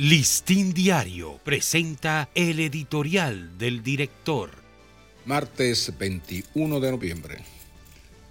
Listín Diario presenta el editorial del director. Martes 21 de noviembre.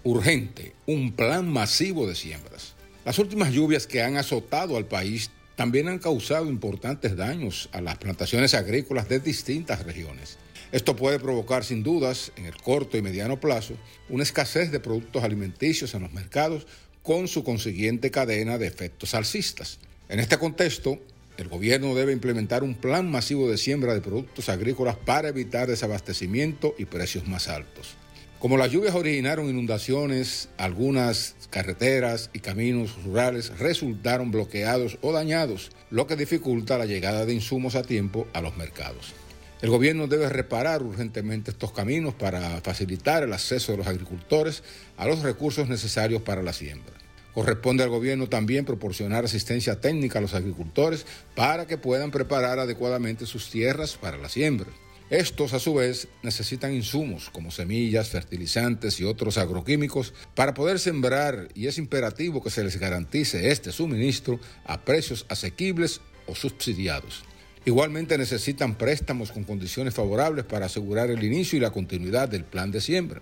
Urgente, un plan masivo de siembras. Las últimas lluvias que han azotado al país también han causado importantes daños a las plantaciones agrícolas de distintas regiones. Esto puede provocar sin dudas, en el corto y mediano plazo, una escasez de productos alimenticios en los mercados con su consiguiente cadena de efectos alcistas. En este contexto, el gobierno debe implementar un plan masivo de siembra de productos agrícolas para evitar desabastecimiento y precios más altos. Como las lluvias originaron inundaciones, algunas carreteras y caminos rurales resultaron bloqueados o dañados, lo que dificulta la llegada de insumos a tiempo a los mercados. El gobierno debe reparar urgentemente estos caminos para facilitar el acceso de los agricultores a los recursos necesarios para la siembra. Corresponde al gobierno también proporcionar asistencia técnica a los agricultores para que puedan preparar adecuadamente sus tierras para la siembra. Estos, a su vez, necesitan insumos como semillas, fertilizantes y otros agroquímicos para poder sembrar y es imperativo que se les garantice este suministro a precios asequibles o subsidiados. Igualmente necesitan préstamos con condiciones favorables para asegurar el inicio y la continuidad del plan de siembra.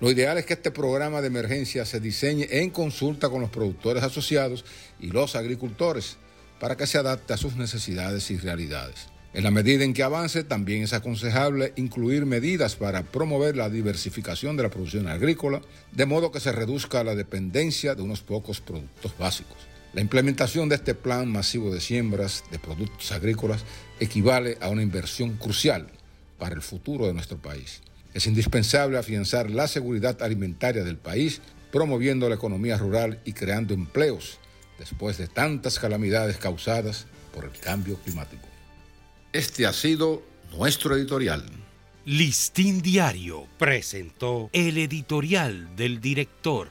Lo ideal es que este programa de emergencia se diseñe en consulta con los productores asociados y los agricultores para que se adapte a sus necesidades y realidades. En la medida en que avance, también es aconsejable incluir medidas para promover la diversificación de la producción agrícola, de modo que se reduzca la dependencia de unos pocos productos básicos. La implementación de este plan masivo de siembras de productos agrícolas equivale a una inversión crucial para el futuro de nuestro país. Es indispensable afianzar la seguridad alimentaria del país, promoviendo la economía rural y creando empleos después de tantas calamidades causadas por el cambio climático. Este ha sido nuestro editorial. Listín Diario presentó el editorial del director.